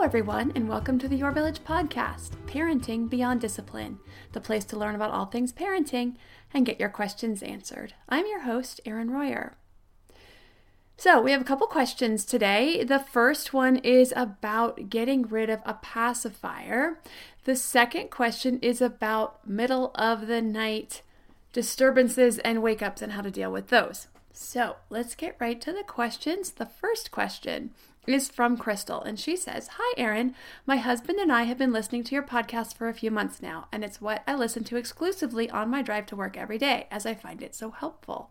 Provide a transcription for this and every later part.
Hello, everyone, and welcome to the Your Village podcast, Parenting Beyond Discipline, the place to learn about all things parenting and get your questions answered. I'm your host, Erin Royer. So, we have a couple questions today. The first one is about getting rid of a pacifier. The second question is about middle of the night disturbances and wake ups and how to deal with those. So, let's get right to the questions. The first question is from Crystal, and she says, Hi, Erin. My husband and I have been listening to your podcast for a few months now, and it's what I listen to exclusively on my drive to work every day, as I find it so helpful.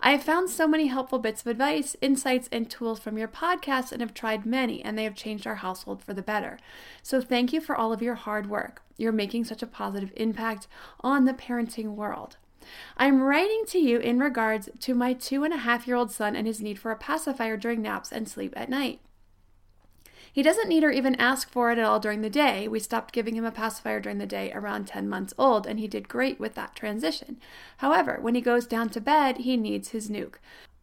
I have found so many helpful bits of advice, insights, and tools from your podcast, and have tried many, and they have changed our household for the better. So, thank you for all of your hard work. You're making such a positive impact on the parenting world. I'm writing to you in regards to my two and a half year old son and his need for a pacifier during naps and sleep at night. He doesn't need or even ask for it at all during the day. We stopped giving him a pacifier during the day around 10 months old, and he did great with that transition. However, when he goes down to bed, he needs his nuke.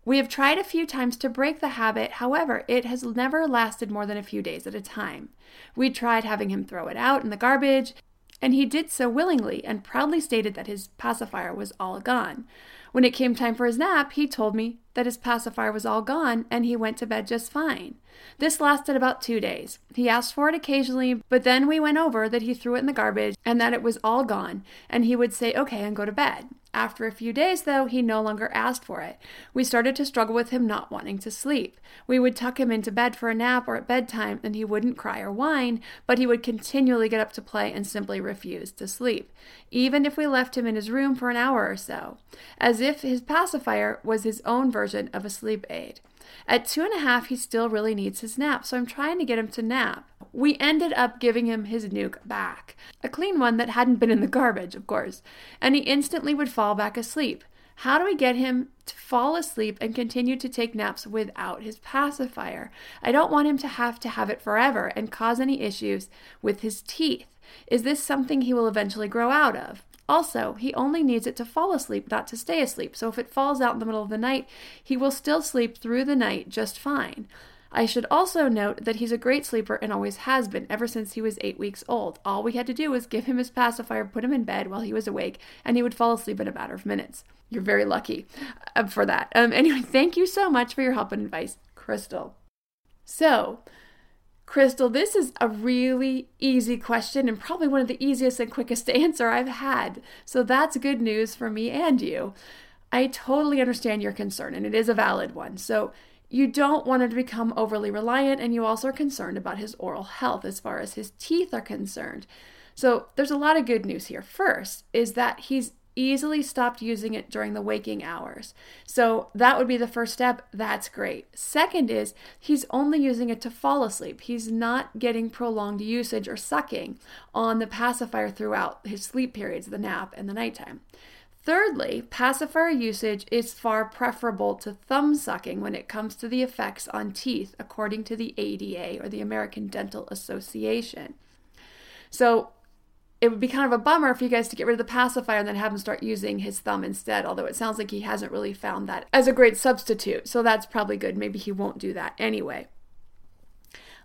We have tried a few times to break the habit, however, it has never lasted more than a few days at a time. We tried having him throw it out in the garbage, and he did so willingly and proudly stated that his pacifier was all gone. When it came time for his nap, he told me that his pacifier was all gone and he went to bed just fine. This lasted about two days. He asked for it occasionally, but then we went over that he threw it in the garbage and that it was all gone, and he would say, okay, and go to bed. After a few days, though, he no longer asked for it. We started to struggle with him not wanting to sleep. We would tuck him into bed for a nap or at bedtime, and he wouldn't cry or whine, but he would continually get up to play and simply refuse to sleep, even if we left him in his room for an hour or so, as if his pacifier was his own version of a sleep aid. At two and a half, he still really needs his nap, so I'm trying to get him to nap. We ended up giving him his nuke back, a clean one that hadn't been in the garbage, of course, and he instantly would fall back asleep. How do we get him to fall asleep and continue to take naps without his pacifier? I don't want him to have to have it forever and cause any issues with his teeth. Is this something he will eventually grow out of? Also, he only needs it to fall asleep, not to stay asleep. So if it falls out in the middle of the night, he will still sleep through the night just fine. I should also note that he's a great sleeper and always has been ever since he was eight weeks old. All we had to do was give him his pacifier, put him in bed while he was awake, and he would fall asleep in a matter of minutes. You're very lucky uh, for that. Um, anyway, thank you so much for your help and advice, Crystal. So, Crystal, this is a really easy question and probably one of the easiest and quickest to answer I've had. So that's good news for me and you. I totally understand your concern, and it is a valid one. So you don't want him to become overly reliant, and you also are concerned about his oral health as far as his teeth are concerned. So there's a lot of good news here. First is that he's easily stopped using it during the waking hours. So that would be the first step. That's great. Second is he's only using it to fall asleep. He's not getting prolonged usage or sucking on the pacifier throughout his sleep periods, the nap and the nighttime. Thirdly, pacifier usage is far preferable to thumb sucking when it comes to the effects on teeth, according to the ADA or the American Dental Association. So, it would be kind of a bummer for you guys to get rid of the pacifier and then have him start using his thumb instead, although it sounds like he hasn't really found that as a great substitute. So that's probably good. Maybe he won't do that anyway.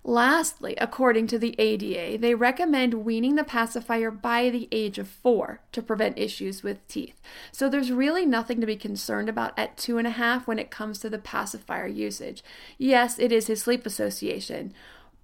Lastly, according to the ADA, they recommend weaning the pacifier by the age of four to prevent issues with teeth. So there's really nothing to be concerned about at two and a half when it comes to the pacifier usage. Yes, it is his sleep association.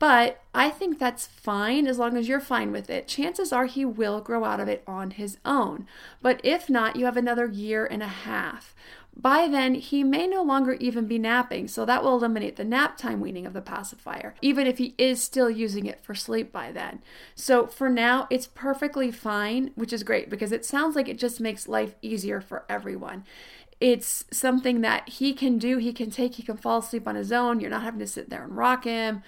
But I think that's fine as long as you're fine with it. Chances are he will grow out of it on his own. But if not, you have another year and a half. By then, he may no longer even be napping, so that will eliminate the nap time weaning of the pacifier, even if he is still using it for sleep by then. So for now, it's perfectly fine, which is great because it sounds like it just makes life easier for everyone it's something that he can do, he can take, he can fall asleep on his own. You're not having to sit there and rock him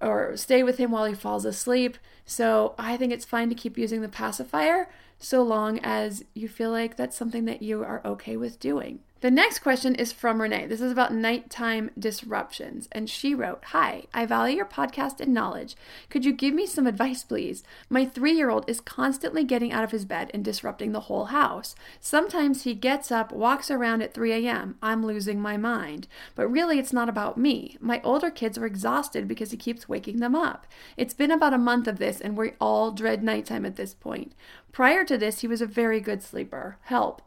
or stay with him while he falls asleep. So I think it's fine to keep using the pacifier so long as you feel like that's something that you are okay with doing. The next question is from Renee. This is about nighttime disruptions. And she wrote Hi, I value your podcast and knowledge. Could you give me some advice, please? My three year old is constantly getting out of his bed and disrupting the whole house. Sometimes he gets up, walks around at 3 a.m. I'm losing my mind. But really, it's not about me. My older kids are exhausted because he keeps waking them up. It's been about a month of this, and we all dread nighttime at this point. Prior to this, he was a very good sleeper. Help.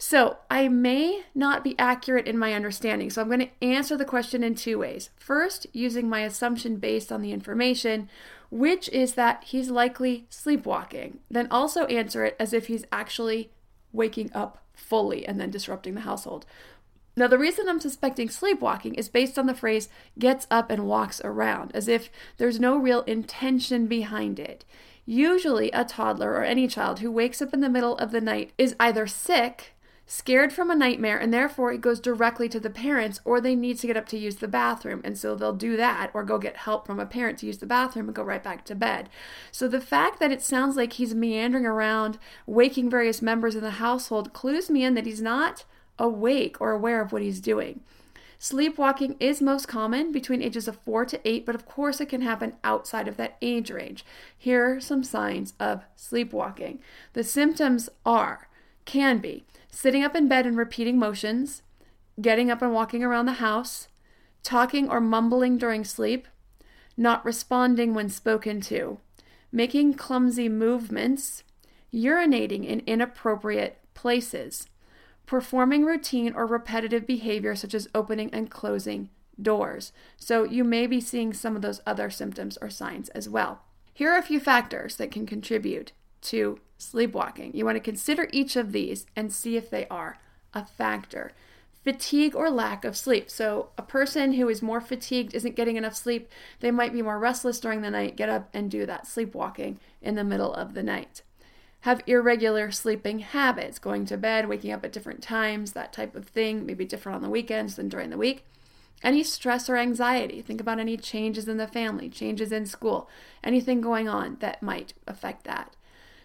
So, I may not be accurate in my understanding. So, I'm going to answer the question in two ways. First, using my assumption based on the information, which is that he's likely sleepwalking. Then also answer it as if he's actually waking up fully and then disrupting the household. Now, the reason I'm suspecting sleepwalking is based on the phrase gets up and walks around, as if there's no real intention behind it. Usually, a toddler or any child who wakes up in the middle of the night is either sick scared from a nightmare, and therefore it goes directly to the parents, or they need to get up to use the bathroom. And so they'll do that, or go get help from a parent to use the bathroom and go right back to bed. So the fact that it sounds like he's meandering around, waking various members of the household, clues me in that he's not awake or aware of what he's doing. Sleepwalking is most common between ages of 4 to 8, but of course it can happen outside of that age range. Here are some signs of sleepwalking. The symptoms are, can be, sitting up in bed and repeating motions, getting up and walking around the house, talking or mumbling during sleep, not responding when spoken to, making clumsy movements, urinating in inappropriate places, performing routine or repetitive behavior such as opening and closing doors. So you may be seeing some of those other symptoms or signs as well. Here are a few factors that can contribute to sleepwalking. You want to consider each of these and see if they are a factor. Fatigue or lack of sleep. So, a person who is more fatigued, isn't getting enough sleep, they might be more restless during the night, get up and do that sleepwalking in the middle of the night. Have irregular sleeping habits, going to bed, waking up at different times, that type of thing, maybe different on the weekends than during the week. Any stress or anxiety, think about any changes in the family, changes in school, anything going on that might affect that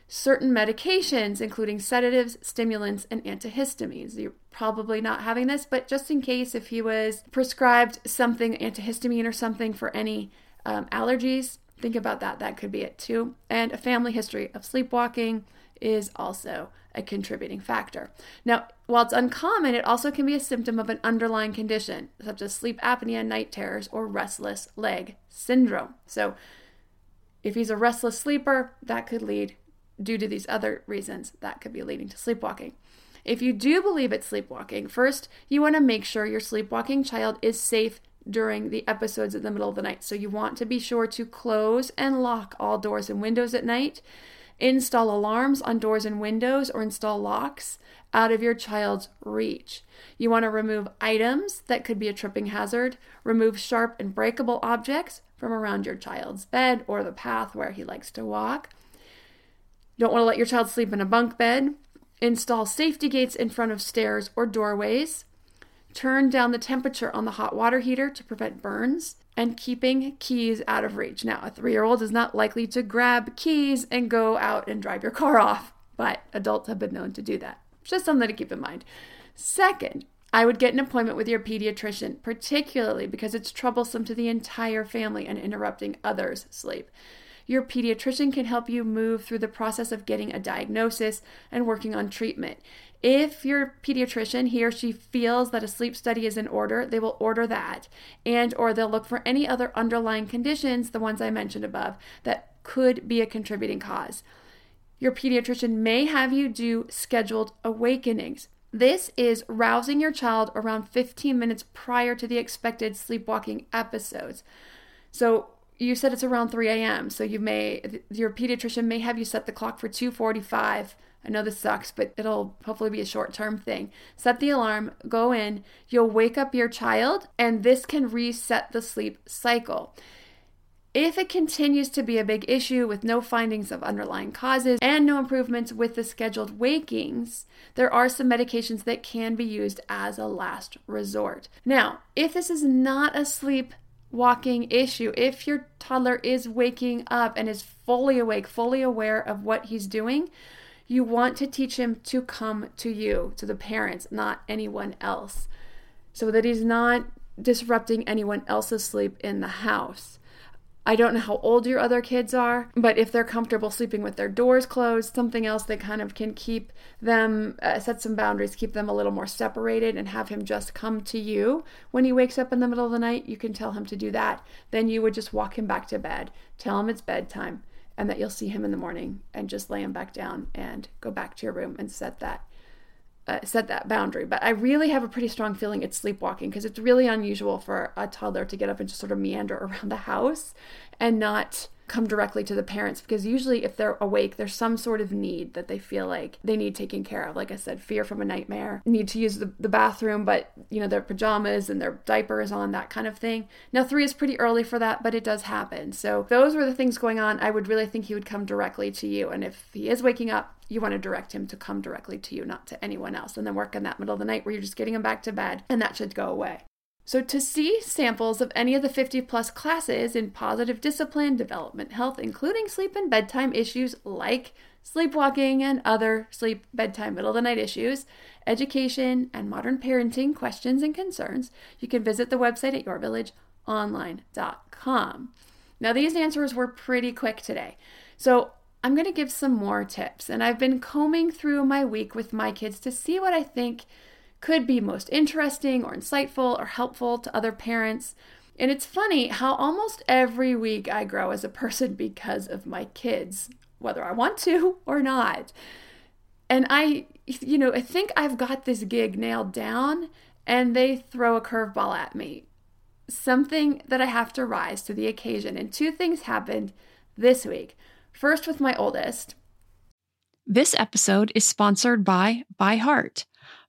certain medications, including sedatives, stimulants, and antihistamines. You're probably not having this, but just in case if he was prescribed something, antihistamine or something for any um, allergies, think about that. That could be it too. And a family history of sleepwalking is also a contributing factor. Now, while it's uncommon, it also can be a symptom of an underlying condition, such as sleep apnea, night terrors, or restless leg syndrome. So, if he's a restless sleeper, that could lead due to these other reasons that could be leading to sleepwalking. If you do believe it's sleepwalking, first you want to make sure your sleepwalking child is safe during the episodes in the middle of the night. So you want to be sure to close and lock all doors and windows at night, install alarms on doors and windows, or install locks out of your child's reach. You want to remove items that could be a tripping hazard, remove sharp and breakable objects from around your child's bed or the path where he likes to walk. Don't want to let your child sleep in a bunk bed. Install safety gates in front of stairs or doorways. Turn down the temperature on the hot water heater to prevent burns. And keeping keys out of reach. Now, a three year old is not likely to grab keys and go out and drive your car off, but adults have been known to do that. Just something to keep in mind. Second, I would get an appointment with your pediatrician, particularly because it's troublesome to the entire family and interrupting others' sleep. Your pediatrician can help you move through the process of getting a diagnosis and working on treatment. If your pediatrician, he or she feels that a sleep study is in order, they will order that and or they'll look for any other underlying conditions, the ones I mentioned above, that could be a contributing cause. Your pediatrician may have you do scheduled awakenings. This is rousing your child around 15 minutes prior to the expected sleepwalking episodes. So you said it's around 3 a.m. So you may your pediatrician may have you set the clock for 2:45. I know this sucks, but it'll hopefully be a short-term thing. Set the alarm, go in, you'll wake up your child, and this can reset the sleep cycle. If it continues to be a big issue with no findings of underlying causes and no improvements with the scheduled wakings, there are some medications that can be used as a last resort. Now, if this is not a sleep walking issue, if your toddler is waking up and is fully awake, fully aware of what he's doing, you want to teach him to come to you, to the parents, not anyone else, so that he's not disrupting anyone else's sleep in the house. I don't know how old your other kids are, but if they're comfortable sleeping with their doors closed, something else that kind of can keep them, uh, set some boundaries, keep them a little more separated, and have him just come to you when he wakes up in the middle of the night, you can tell him to do that. Then you would just walk him back to bed, tell him it's bedtime, and that you'll see him in the morning, and just lay him back down and go back to your room and set that uh, set that boundary. But I really have a pretty strong feeling it's sleepwalking because it's really unusual for a toddler to get up and just sort of meander around the house and not come directly to the parents because usually if they're awake there's some sort of need that they feel like they need taken care of. Like i said fear from a nightmare need to use the, the bathroom but you know their pajamas and their diapers on that kind of thing. Now three is pretty early for that but it does happen. So those were the things going on. I would really think he would come directly to you. And if he is waking up you want to direct him to come directly to you not to anyone else. And then work in that middle of the night where you're just getting him back to bed and that should go away so, to see samples of any of the 50 plus classes in positive discipline, development, health, including sleep and bedtime issues like sleepwalking and other sleep, bedtime, middle of the night issues, education, and modern parenting questions and concerns, you can visit the website at yourvillageonline.com. Now, these answers were pretty quick today. So, I'm going to give some more tips, and I've been combing through my week with my kids to see what I think could be most interesting or insightful or helpful to other parents. And it's funny how almost every week I grow as a person because of my kids, whether I want to or not. And I, you know, I think I've got this gig nailed down, and they throw a curveball at me. Something that I have to rise to the occasion. And two things happened this week. First, with my oldest. This episode is sponsored by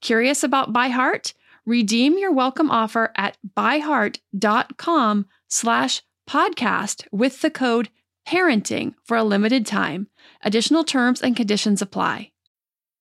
Curious about ByHeart? Redeem your welcome offer at byheart.com slash podcast with the code parenting for a limited time. Additional terms and conditions apply.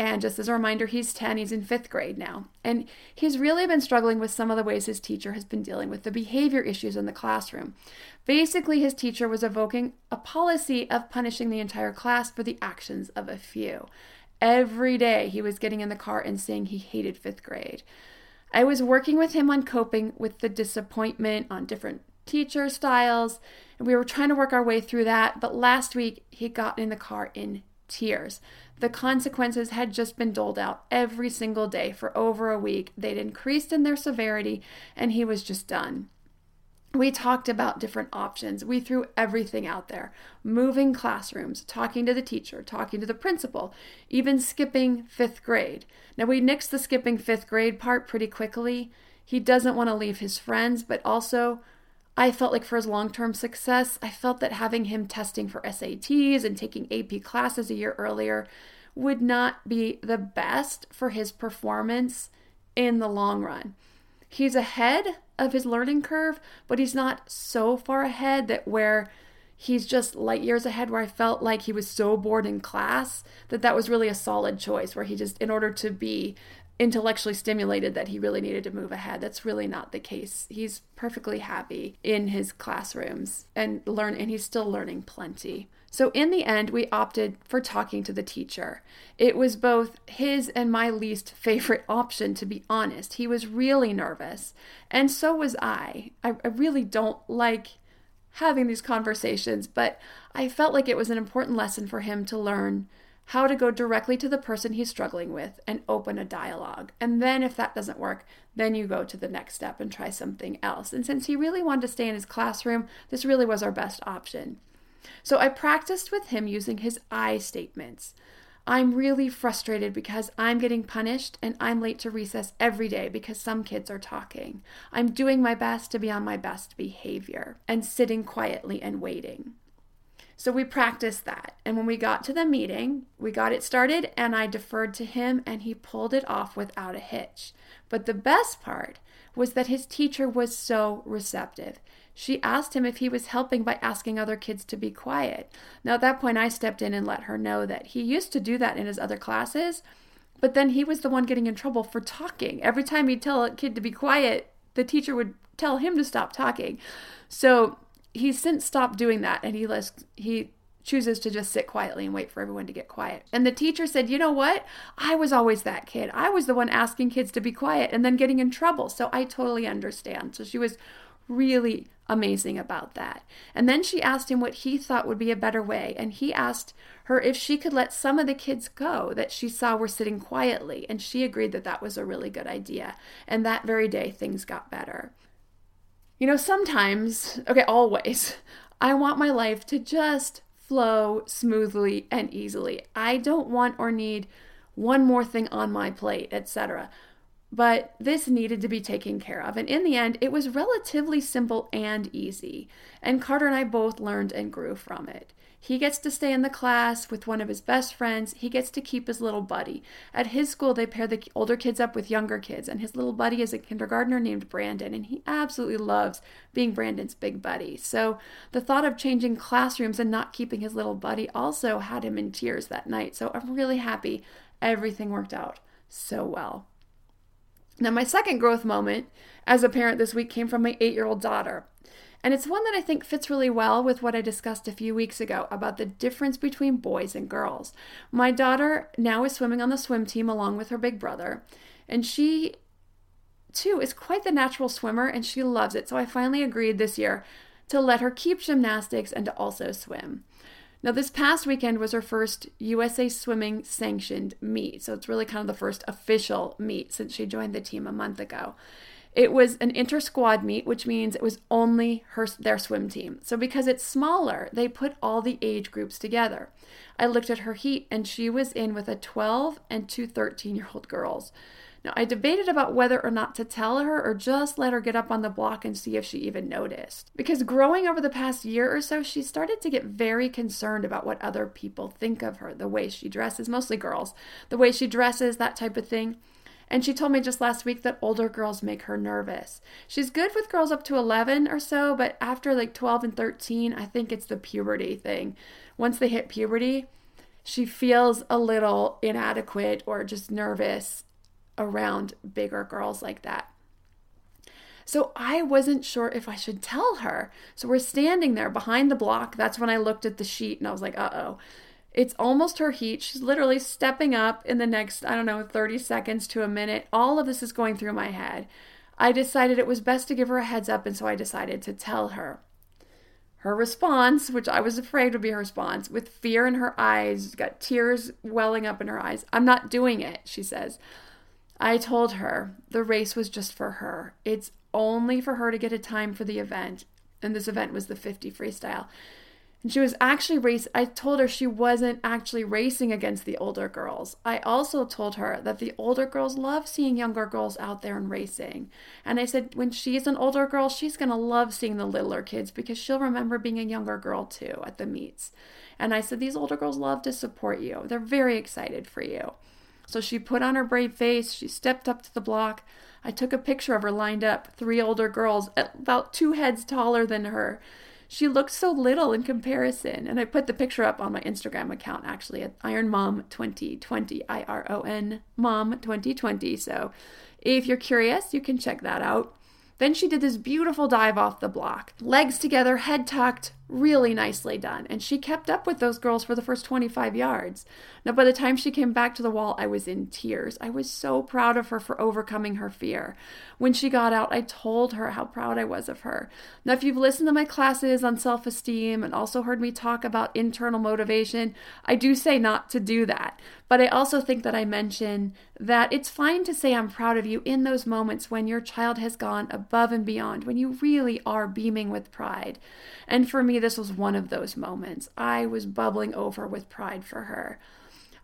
And just as a reminder, he's 10, he's in fifth grade now. And he's really been struggling with some of the ways his teacher has been dealing with the behavior issues in the classroom. Basically, his teacher was evoking a policy of punishing the entire class for the actions of a few. Every day he was getting in the car and saying he hated fifth grade. I was working with him on coping with the disappointment, on different teacher styles. And we were trying to work our way through that. But last week, he got in the car in tears. The consequences had just been doled out every single day for over a week. They'd increased in their severity, and he was just done. We talked about different options. We threw everything out there moving classrooms, talking to the teacher, talking to the principal, even skipping fifth grade. Now, we nixed the skipping fifth grade part pretty quickly. He doesn't want to leave his friends, but also I felt like for his long term success, I felt that having him testing for SATs and taking AP classes a year earlier would not be the best for his performance in the long run. He's ahead of his learning curve, but he's not so far ahead that where he's just light years ahead where I felt like he was so bored in class that that was really a solid choice where he just in order to be intellectually stimulated that he really needed to move ahead. That's really not the case. He's perfectly happy in his classrooms and learn and he's still learning plenty. So in the end, we opted for talking to the teacher. It was both his and my least favorite option, to be honest. He was really nervous, and so was I. I, I really don't like having these conversations, but I felt like it was an important lesson for him to learn how to go directly to the person he's struggling with and open a dialogue. And then, if that doesn't work, then you go to the next step and try something else. And since he really wanted to stay in his classroom, this really was our best option. So I practiced with him using his I statements. I'm really frustrated because I'm getting punished and I'm late to recess every day because some kids are talking. I'm doing my best to be on my best behavior and sitting quietly and waiting. So we practiced that. And when we got to the meeting, we got it started and I deferred to him and he pulled it off without a hitch. But the best part was that his teacher was so receptive. She asked him if he was helping by asking other kids to be quiet. Now, at that point, I stepped in and let her know that he used to do that in his other classes, but then he was the one getting in trouble for talking. Every time he'd tell a kid to be quiet, the teacher would tell him to stop talking. So he's since stopped doing that and he lets he chooses to just sit quietly and wait for everyone to get quiet. And the teacher said, "You know what? I was always that kid. I was the one asking kids to be quiet and then getting in trouble. So I totally understand." So she was really amazing about that. And then she asked him what he thought would be a better way, and he asked her if she could let some of the kids go that she saw were sitting quietly, and she agreed that that was a really good idea. And that very day things got better. You know, sometimes, okay, always, I want my life to just flow smoothly and easily. I don't want or need one more thing on my plate, etc. But this needed to be taken care of. And in the end, it was relatively simple and easy. And Carter and I both learned and grew from it. He gets to stay in the class with one of his best friends. He gets to keep his little buddy. At his school, they pair the older kids up with younger kids, and his little buddy is a kindergartner named Brandon, and he absolutely loves being Brandon's big buddy. So the thought of changing classrooms and not keeping his little buddy also had him in tears that night. So I'm really happy everything worked out so well. Now, my second growth moment as a parent this week came from my eight year old daughter. And it's one that I think fits really well with what I discussed a few weeks ago about the difference between boys and girls. My daughter now is swimming on the swim team along with her big brother, and she too is quite the natural swimmer and she loves it. So I finally agreed this year to let her keep gymnastics and to also swim. Now, this past weekend was her first USA Swimming sanctioned meet. So it's really kind of the first official meet since she joined the team a month ago. It was an inter squad meet, which means it was only her their swim team. So because it's smaller, they put all the age groups together. I looked at her heat and she was in with a 12 and two 13 year old girls. Now, I debated about whether or not to tell her or just let her get up on the block and see if she even noticed. Because growing over the past year or so, she started to get very concerned about what other people think of her, the way she dresses, mostly girls, the way she dresses, that type of thing. And she told me just last week that older girls make her nervous. She's good with girls up to 11 or so, but after like 12 and 13, I think it's the puberty thing. Once they hit puberty, she feels a little inadequate or just nervous around bigger girls like that. So I wasn't sure if I should tell her. So we're standing there behind the block. That's when I looked at the sheet and I was like, uh oh. It's almost her heat. She's literally stepping up in the next, I don't know, 30 seconds to a minute. All of this is going through my head. I decided it was best to give her a heads up, and so I decided to tell her. Her response, which I was afraid would be her response, with fear in her eyes, got tears welling up in her eyes. I'm not doing it, she says. I told her the race was just for her. It's only for her to get a time for the event. And this event was the 50 freestyle. And she was actually race. I told her she wasn't actually racing against the older girls. I also told her that the older girls love seeing younger girls out there and racing. And I said when she's an older girl, she's going to love seeing the littler kids because she'll remember being a younger girl too at the meets. And I said these older girls love to support you. They're very excited for you. So she put on her brave face, she stepped up to the block. I took a picture of her lined up, three older girls about two heads taller than her she looked so little in comparison. And I put the picture up on my Instagram account actually at Iron Mom 2020, I R O N Mom 2020. So if you're curious, you can check that out. Then she did this beautiful dive off the block, legs together, head tucked, really nicely done. And she kept up with those girls for the first 25 yards. Now, by the time she came back to the wall, I was in tears. I was so proud of her for overcoming her fear. When she got out, I told her how proud I was of her. Now, if you've listened to my classes on self esteem and also heard me talk about internal motivation, I do say not to do that. But I also think that I mention that it's fine to say I'm proud of you in those moments when your child has gone above and beyond, when you really are beaming with pride. And for me, this was one of those moments. I was bubbling over with pride for her.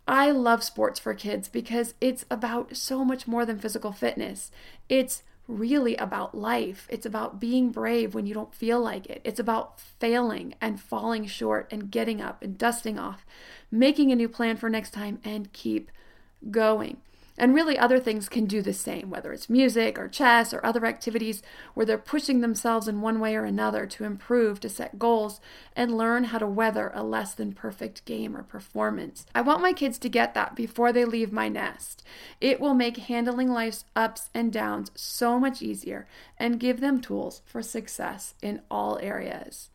I love sports for kids because it's about so much more than physical fitness. It's really about life. It's about being brave when you don't feel like it. It's about failing and falling short and getting up and dusting off, making a new plan for next time, and keep going. And really, other things can do the same, whether it's music or chess or other activities where they're pushing themselves in one way or another to improve, to set goals, and learn how to weather a less than perfect game or performance. I want my kids to get that before they leave my nest. It will make handling life's ups and downs so much easier and give them tools for success in all areas.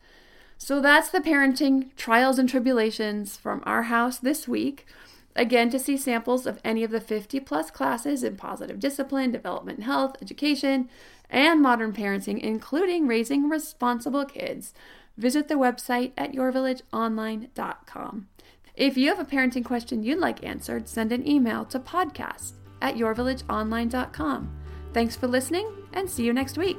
So that's the parenting trials and tribulations from our house this week. Again, to see samples of any of the 50 plus classes in positive discipline, development and health, education, and modern parenting, including raising responsible kids, visit the website at yourvillageonline.com. If you have a parenting question you'd like answered, send an email to podcast at yourvillageonline.com. Thanks for listening and see you next week.